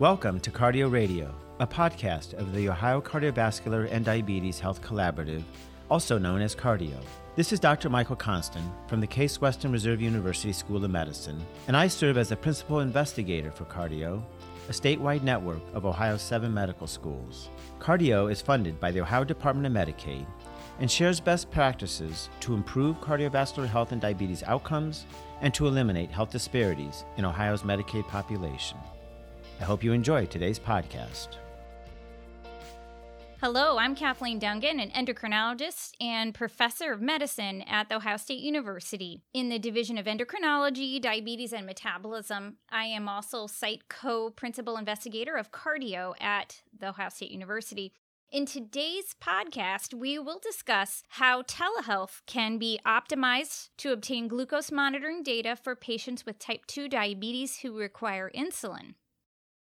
Welcome to Cardi-OH Radio, a podcast of the Ohio Cardiovascular and Diabetes Health Collaborative, also known as Cardi-OH. This is Dr. Michael Konstan from the Case Western Reserve University School of Medicine, and I serve as the principal investigator for Cardi-OH, a statewide network of Ohio's seven medical schools. Cardi-OH is funded by the Ohio Department of Medicaid and shares best practices to improve cardiovascular health and diabetes outcomes and to eliminate health disparities in Ohio's Medicaid population. I hope you enjoy today's podcast. Hello, I'm Kathleen Dungan, an endocrinologist and professor of medicine at The Ohio State University. In the Division of Endocrinology, Diabetes, and Metabolism, I am also site co principal investigator of Cardi-OH at The Ohio State University. In today's podcast, we will discuss how telehealth can be optimized to obtain glucose monitoring data for patients with type 2 diabetes who require insulin.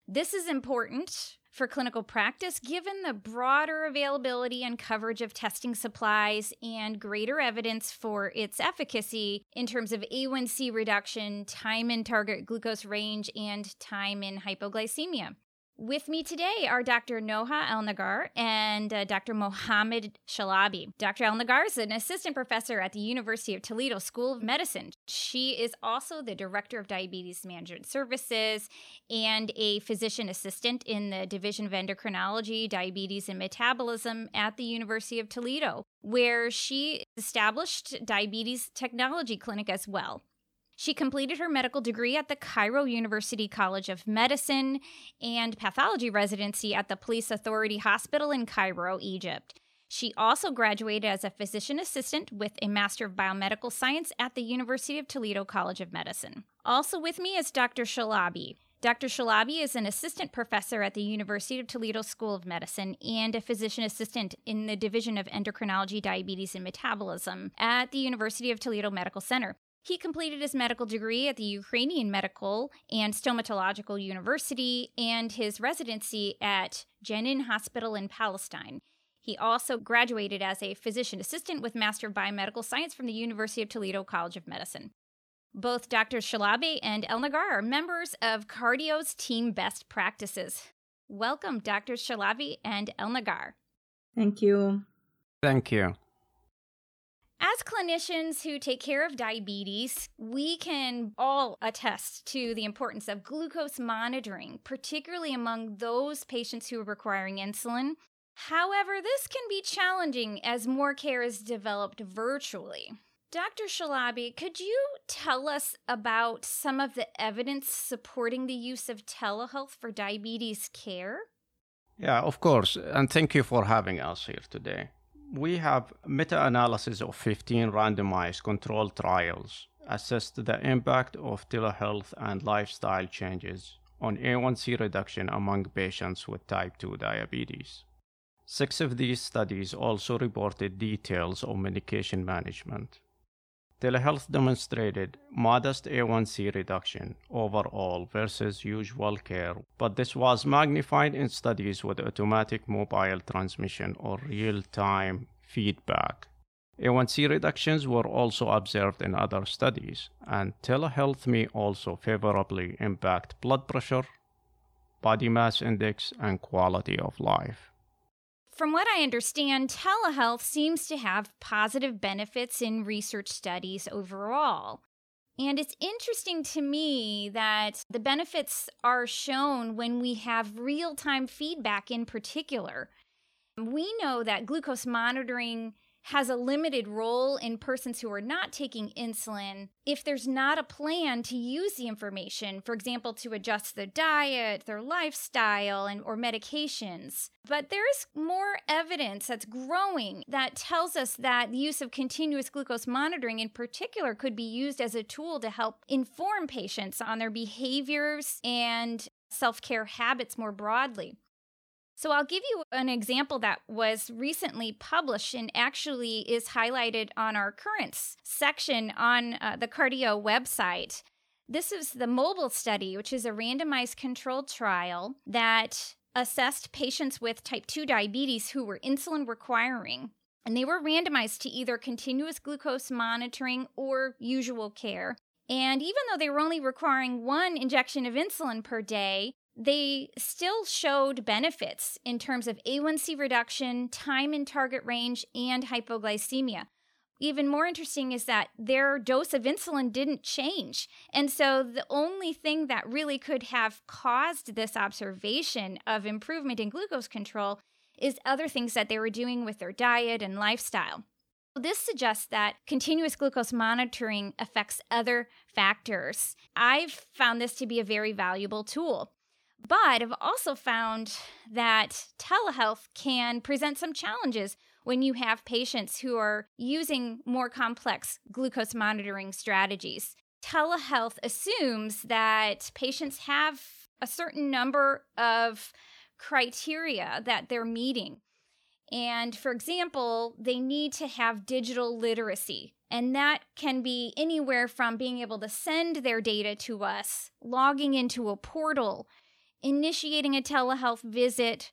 This is important for clinical practice given the broader availability and coverage of testing supplies and greater evidence for its efficacy in terms of A1C reduction, time in target glucose range, and time in hypoglycemia. With me today are Dr. Noha El Nagar and uh, Dr. Mohammed Shalabi. Dr. El Nagar is an assistant professor at the University of Toledo School of Medicine. She is also the director of diabetes management services and a physician assistant in the Division of Endocrinology, Diabetes, and Metabolism at the University of Toledo, where she established diabetes technology clinic as well. She completed her medical degree at the Cairo University College of Medicine and pathology residency at the Police Authority Hospital in Cairo, Egypt. She also graduated as a physician assistant with a Master of Biomedical Science at the University of Toledo College of Medicine. Also with me is Dr. Shalabi. Dr. Shalabi is an assistant professor at the University of Toledo School of Medicine and a physician assistant in the Division of Endocrinology, Diabetes, and Metabolism at the University of Toledo Medical Center. He completed his medical degree at the Ukrainian Medical and Stomatological University and his residency at Jenin Hospital in Palestine. He also graduated as a physician assistant with Master of Biomedical Science from the University of Toledo College of Medicine. Both Dr. Shalabi and Elnagar are members of Cardi-OH's Team Best Practices. Welcome, Dr. Shalabi and Elnagar. Thank you. Thank you. As clinicians who take care of diabetes, we can all attest to the importance of glucose monitoring, particularly among those patients who are requiring insulin. However, this can be challenging as more care is developed virtually. Dr. Shalabi, could you tell us about some of the evidence supporting the use of telehealth for diabetes care? Yeah, of course. And thank you for having us here today we have meta-analysis of 15 randomized controlled trials assessed the impact of telehealth and lifestyle changes on A1C reduction among patients with type 2 diabetes. Six of these studies also reported details of medication management. Telehealth demonstrated modest A1C reduction overall versus usual care, but this was magnified in studies with automatic mobile transmission or real time feedback. A1C reductions were also observed in other studies, and telehealth may also favorably impact blood pressure, body mass index, and quality of life. From what I understand, telehealth seems to have positive benefits in research studies overall. And it's interesting to me that the benefits are shown when we have real time feedback in particular. We know that glucose monitoring has a limited role in persons who are not taking insulin if there's not a plan to use the information, for example, to adjust their diet, their lifestyle, and or medications. But there's more evidence that's growing that tells us that the use of continuous glucose monitoring in particular could be used as a tool to help inform patients on their behaviors and self-care habits more broadly. So I'll give you an example that was recently published and actually is highlighted on our currents section on uh, the Cardi-OH website. This is the MOBILE study, which is a randomized controlled trial that assessed patients with type 2 diabetes who were insulin requiring. And they were randomized to either continuous glucose monitoring or usual care. And even though they were only requiring one injection of insulin per day, they still showed benefits in terms of A1C reduction, time in target range, and hypoglycemia. Even more interesting is that their dose of insulin didn't change. And so the only thing that really could have caused this observation of improvement in glucose control is other things that they were doing with their diet and lifestyle. This suggests that continuous glucose monitoring affects other factors. I've found this to be a very valuable tool. But I've also found that telehealth can present some challenges when you have patients who are using more complex glucose monitoring strategies. Telehealth assumes that patients have a certain number of criteria that they're meeting. And for example, they need to have digital literacy. And that can be anywhere from being able to send their data to us, logging into a portal, initiating a telehealth visit,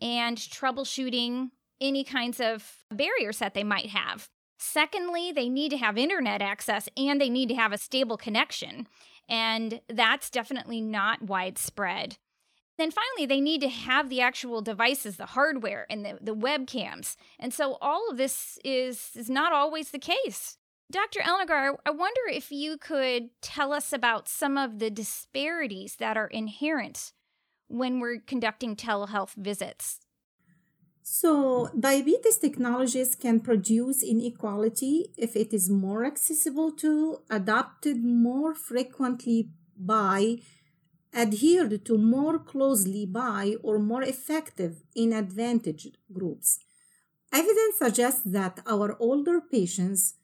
and troubleshooting any kinds of barriers that they might have. Secondly, they need to have internet access and they need to have a stable connection. And that's definitely not widespread. Then finally, they need to have the actual devices, the hardware, and the, the webcams. And so all of this is, is not always the case. Dr. Elnagar, I wonder if you could tell us about some of the disparities that are inherent when we're conducting telehealth visits. So, diabetes technologies can produce inequality if it is more accessible to, adopted more frequently by, adhered to more closely by, or more effective in advantaged groups. Evidence suggests that our older patients,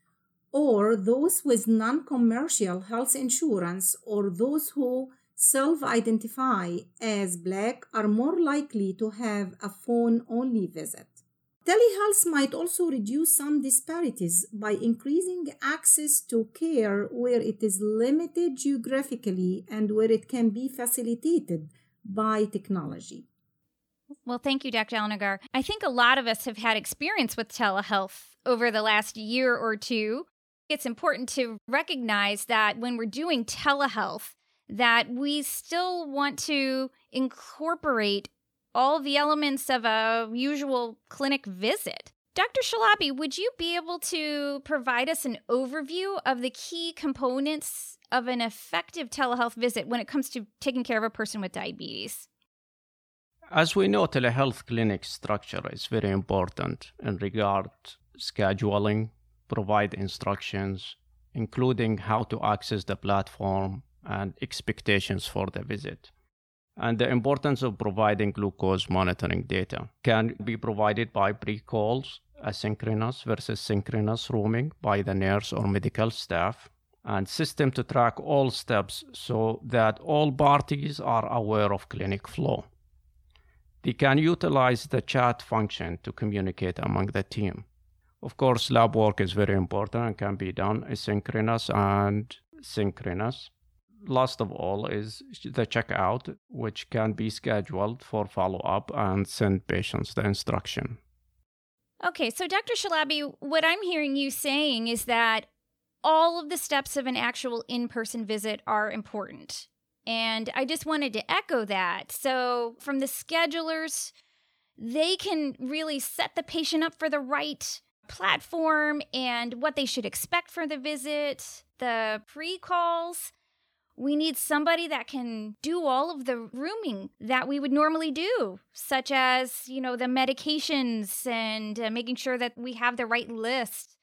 or those with non commercial health insurance, or those who self identify as Black are more likely to have a phone only visit. Telehealth might also reduce some disparities by increasing access to care where it is limited geographically and where it can be facilitated by technology. Well, thank you, Dr. Elnagar. I think a lot of us have had experience with telehealth over the last year or two. It's important to recognize that when we're doing telehealth, that we still want to incorporate all the elements of a usual clinic visit. Dr. Shalabi, would you be able to provide us an overview of the key components of an effective telehealth visit when it comes to taking care of a person with diabetes? As we know, telehealth clinic structure is very important in regard scheduling, provide instructions, including how to access the platform, and expectations for the visit. And the importance of providing glucose monitoring data can be provided by pre calls, asynchronous versus synchronous rooming by the nurse or medical staff, and system to track all steps so that all parties are aware of clinic flow. They can utilize the chat function to communicate among the team. Of course, lab work is very important and can be done asynchronous and synchronous last of all is the checkout, which can be scheduled for follow up and send patients the instruction. Okay, so Dr. Shalabi, what I'm hearing you saying is that all of the steps of an actual in person visit are important. And I just wanted to echo that. So, from the schedulers, they can really set the patient up for the right platform and what they should expect for the visit. The pre calls, we need somebody that can do all of the rooming that we would normally do, such as, you know, the medications and uh, making sure that we have the right list.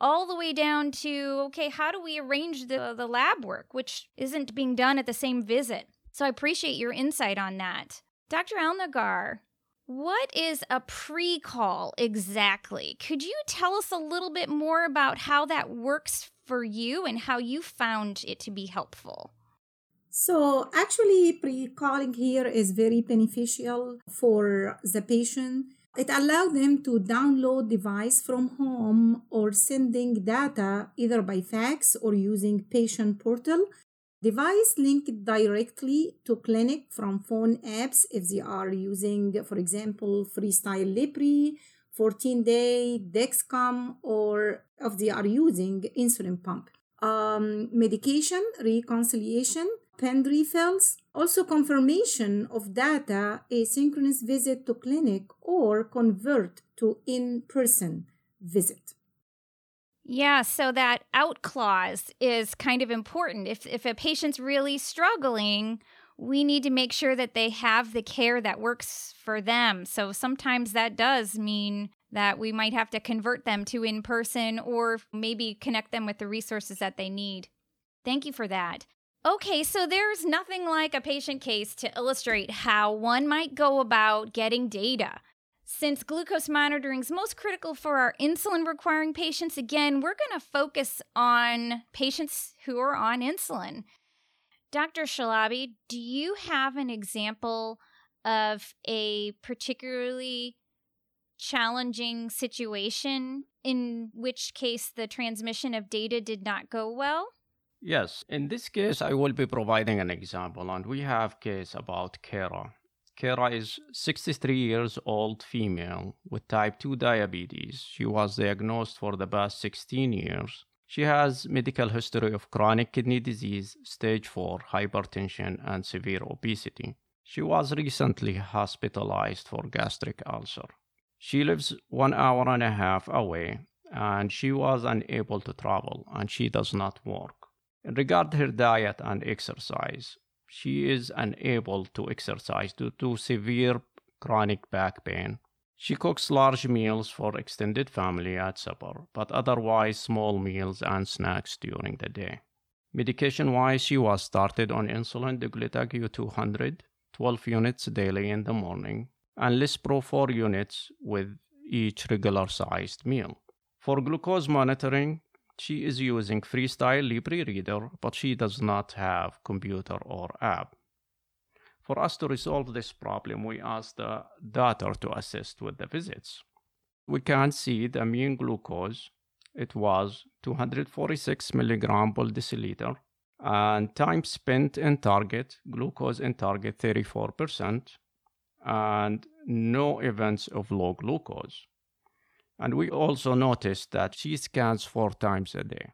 All the way down to, okay, how do we arrange the, the lab work, which isn't being done at the same visit? So I appreciate your insight on that. Dr. Elnagar, what is a pre call exactly? Could you tell us a little bit more about how that works for you and how you found it to be helpful? So, actually, pre calling here is very beneficial for the patient. It allows them to download device from home or sending data either by fax or using patient portal. Device linked directly to clinic from phone apps if they are using, for example, Freestyle Libre, 14 day, Dexcom, or if they are using insulin pump. Um, medication reconciliation pen refills, also confirmation of data, asynchronous visit to clinic, or convert to in person visit. Yeah, so that out clause is kind of important. If, if a patient's really struggling, we need to make sure that they have the care that works for them. So sometimes that does mean that we might have to convert them to in person or maybe connect them with the resources that they need. Thank you for that. Okay, so there's nothing like a patient case to illustrate how one might go about getting data. Since glucose monitoring is most critical for our insulin requiring patients, again, we're going to focus on patients who are on insulin. Dr. Shalabi, do you have an example of a particularly challenging situation in which case the transmission of data did not go well? Yes, in this case, I will be providing an example, and we have case about Kara. Kara is 63 years old female with type 2 diabetes. She was diagnosed for the past 16 years. She has medical history of chronic kidney disease, stage 4 hypertension and severe obesity. She was recently hospitalized for gastric ulcer. She lives 1 hour and a half away and she was unable to travel and she does not work. Regard her diet and exercise, she is unable to exercise due to severe chronic back pain. She cooks large meals for extended family at supper, but otherwise small meals and snacks during the day. Medication wise, she was started on insulin degludec 200, 12 units daily in the morning, and Lispro 4 units with each regular sized meal. For glucose monitoring, she is using Freestyle Libre Reader, but she does not have computer or app. For us to resolve this problem, we asked the daughter to assist with the visits. We can see the mean glucose. It was 246 milligram per deciliter, and time spent in target, glucose in target 34%, and no events of low glucose. And we also noticed that she scans four times a day.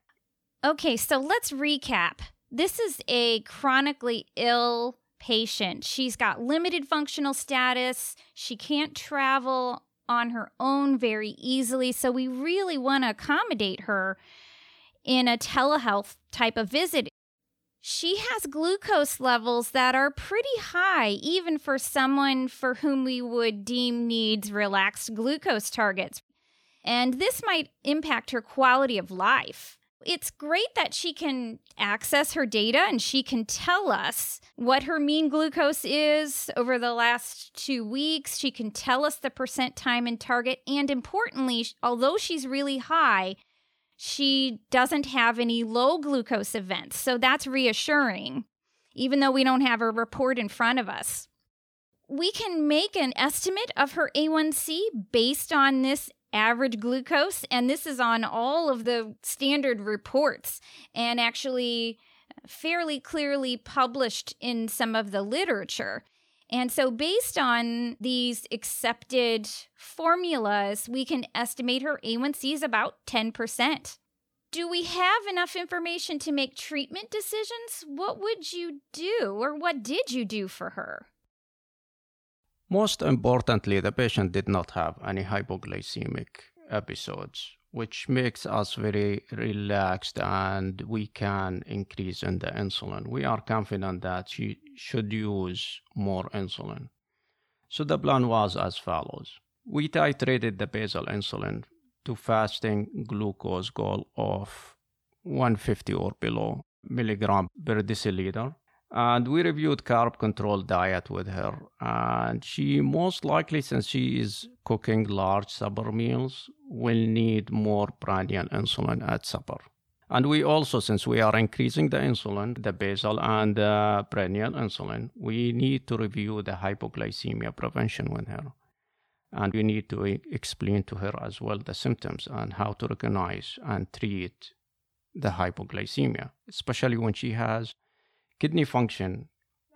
Okay, so let's recap. This is a chronically ill patient. She's got limited functional status. She can't travel on her own very easily. So we really want to accommodate her in a telehealth type of visit. She has glucose levels that are pretty high, even for someone for whom we would deem needs relaxed glucose targets and this might impact her quality of life. It's great that she can access her data and she can tell us what her mean glucose is over the last two weeks. She can tell us the percent time in target. And importantly, although she's really high, she doesn't have any low glucose events. So that's reassuring, even though we don't have a report in front of us. We can make an estimate of her A1C based on this average glucose. And this is on all of the standard reports and actually fairly clearly published in some of the literature. And so, based on these accepted formulas, we can estimate her A1C is about 10%. Do we have enough information to make treatment decisions? What would you do, or what did you do for her? Most importantly, the patient did not have any hypoglycemic episodes, which makes us very relaxed and we can increase in the insulin. We are confident that she should use more insulin. So the plan was as follows. We titrated the basal insulin to fasting glucose goal of 150 or below milligram per deciliter and we reviewed carb control diet with her. And she most likely since she is cooking large supper meals will need more prandial insulin at supper. And we also since we are increasing the insulin the basal and uh, the prandial insulin we need to review the hypoglycemia prevention with her. And we need to explain to her as well the symptoms and how to recognize and treat the hypoglycemia especially when she has kidney function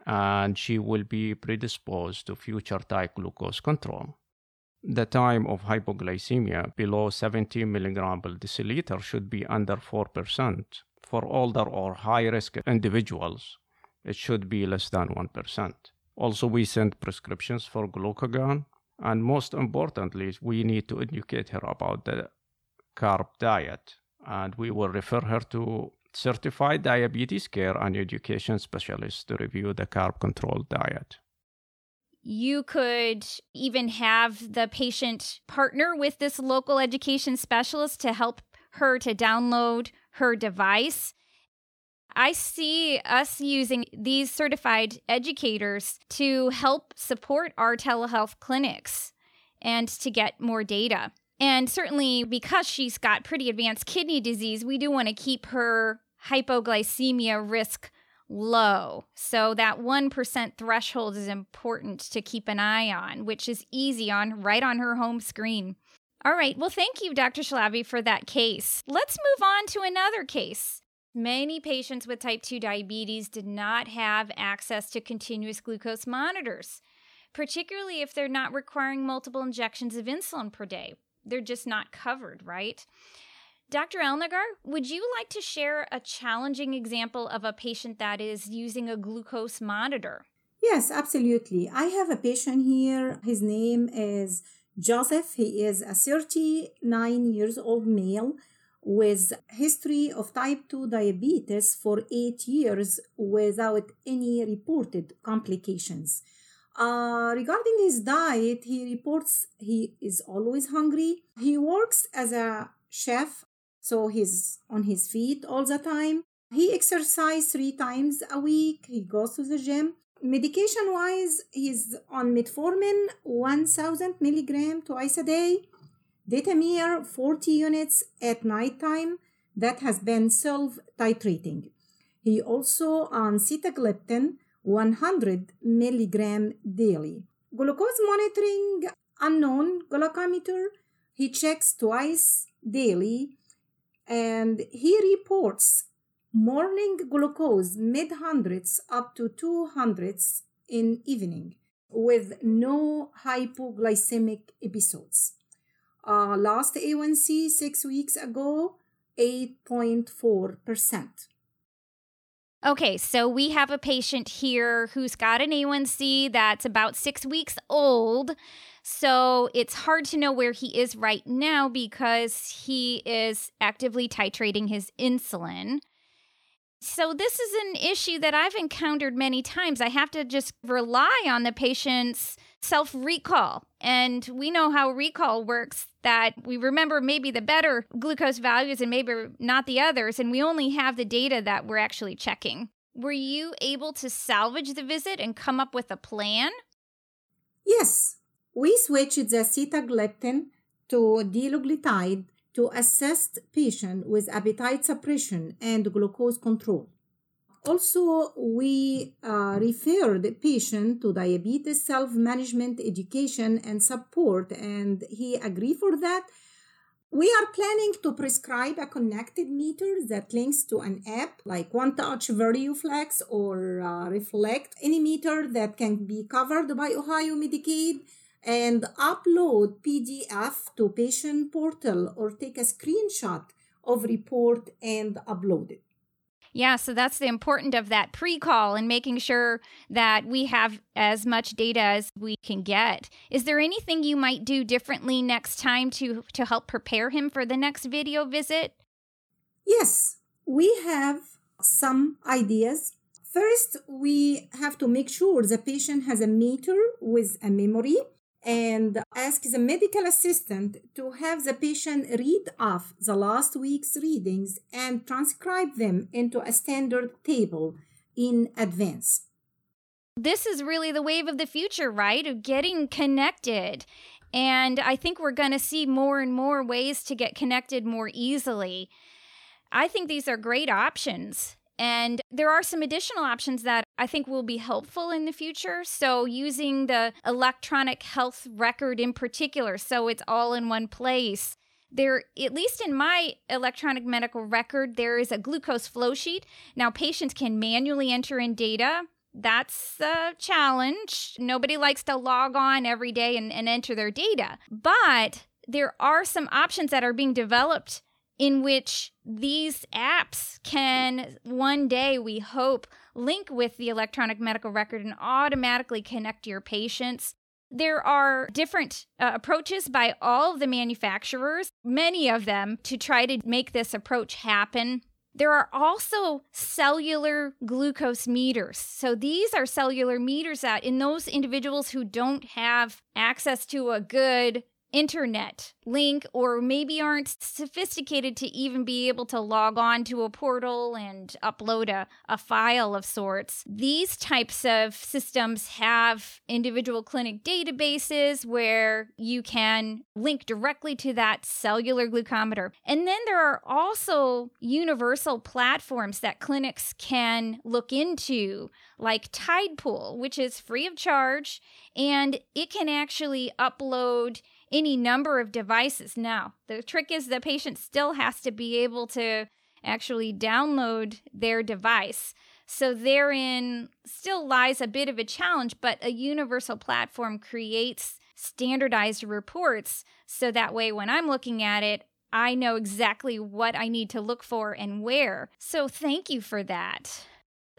and she will be predisposed to future tight glucose control. The time of hypoglycemia below 70 milligram per deciliter should be under 4%. For older or high risk individuals, It should be less than 1%. Also, we send prescriptions for glucagon. And most importantly, we need to educate her about the carb diet. And we will refer her to certified diabetes care and education specialists to review the carb controlled diet. You could even have the patient partner with this local education specialist to help her to download her device. I see us using these certified educators to help support our telehealth clinics and to get more data. And certainly because she's got pretty advanced kidney disease, we do want to keep her hypoglycemia risk low. So that 1% threshold is important to keep an eye on, which is easy on right on her home screen. All right. Well, thank you, Dr. Shalabi, for that case. Let's move on to another case. Many patients with type 2 diabetes did not have access to continuous glucose monitors, particularly if they're not requiring multiple injections of insulin per day. They're just not covered, right? Dr. Elnagar, would you like to share a challenging example of a patient that is using a glucose monitor? Yes, absolutely. I have a patient here. His name is Joseph. He is a 39 years old male with history of type 2 diabetes for 8 years without any reported complications. Uh, regarding his diet, he reports he is always hungry. He works as a chef so he's on his feet all the time. He exercises three times a week. He goes to the gym. Medication wise, he's on metformin 1000 milligram twice a day, detemir 40 units at night time that has been self titrating. He also on sitagliptin 100 milligram daily. Glucose monitoring unknown glucometer. He checks twice daily and he reports morning glucose mid hundreds up to two hundreds in evening with no hypoglycemic episodes. Uh, last A1C six weeks ago, 8.4%. Okay, so we have a patient here who's got an A1C that's about six weeks old. So it's hard to know where he is right now because he is actively titrating his insulin. So, this is an issue that I've encountered many times. I have to just rely on the patient's self recall. And we know how recall works that we remember maybe the better glucose values and maybe not the others. And we only have the data that we're actually checking. Were you able to salvage the visit and come up with a plan? Yes, we switched the sitagliptin to dulaglutide to assist patient with appetite suppression and glucose control. Also, we uh, referred the patient to diabetes self-management education and support, and he agreed for that. We are planning to prescribe a connected meter that links to an app like OneTouch Verio Flex or uh, Reflect, any meter that can be covered by Ohio Medicaid and upload PDF to patient portal or take a screenshot of report and upload it. Yeah, so that's the important of that pre-call and making sure that we have as much data as we can get. Is there anything you might do differently next time to to help prepare him for the next video visit? Yes, we have some ideas. First, we have to make sure the patient has a meter with a memory and ask the medical assistant to have the patient read off the last week's readings and transcribe them into a standard table in advance. This is really the wave of the future, right? Of getting connected. And I think we're going to see more and more ways to get connected more easily. I think these are great options. And there are some additional options that I think will be helpful in the future. So, using the electronic health record in particular, so it's all in one place. There, at least in my electronic medical record, there is a glucose flow sheet. Now, patients can manually enter in data. That's a challenge. Nobody likes to log on every day and, and enter their data. But there are some options that are being developed in which these apps can one day, we hope, link with the electronic medical record and automatically connect your patients. There are different uh, approaches by all of the manufacturers, many of them, to try to make this approach happen. There are also cellular glucose meters. So these are cellular meters that in those individuals who don't have access to a good internet link or maybe aren't sophisticated to even be able to log on to a portal and upload a, a file of sorts. These types of systems have individual clinic databases where you can link directly to that cellular glucometer. And then there are also universal platforms that clinics can look into, like Tidepool, which is free of charge and it can actually upload any number of devices. Now, the trick is the patient still has to be able to actually download their device. So, therein still lies a bit of a challenge, but a universal platform creates standardized reports. So that way, when I'm looking at it, I know exactly what I need to look for and where. So, thank you for that.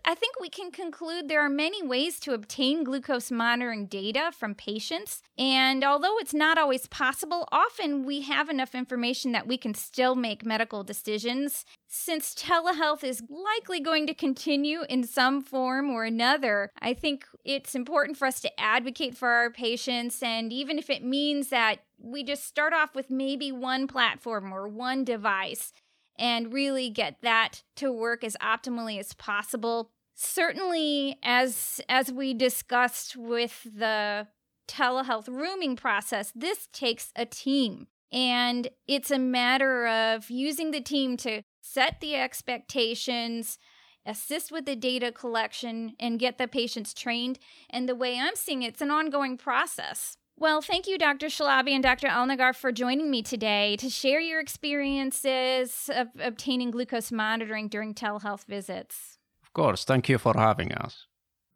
I think we can conclude there are many ways to obtain glucose monitoring data from patients. And although it's not always possible, often we have enough information that we can still make medical decisions. Since telehealth is likely going to continue in some form or another, I think it's important for us to advocate for our patients. And even if it means that we just start off with maybe one platform or one device, and really get that to work as optimally as possible. Certainly, as as we discussed with the telehealth rooming process, this takes a team. And it's a matter of using the team to set the expectations, assist with the data collection, and get the patients trained. And the way I'm seeing it, it's an ongoing process. Well, thank you, Dr. Shalabi and Dr. Elnagar, for joining me today to share your experiences of obtaining glucose monitoring during telehealth visits. Of course. Thank you for having us.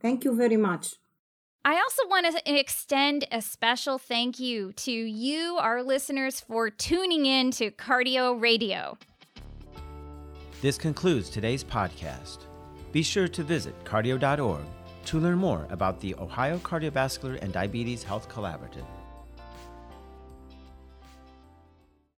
Thank you very much. I also want to extend a special thank you to you, our listeners, for tuning in to Cardi-OH Radio. This concludes today's podcast. Be sure to visit cardi-oh.org to learn more about the Ohio Cardiovascular and Diabetes Health Collaborative.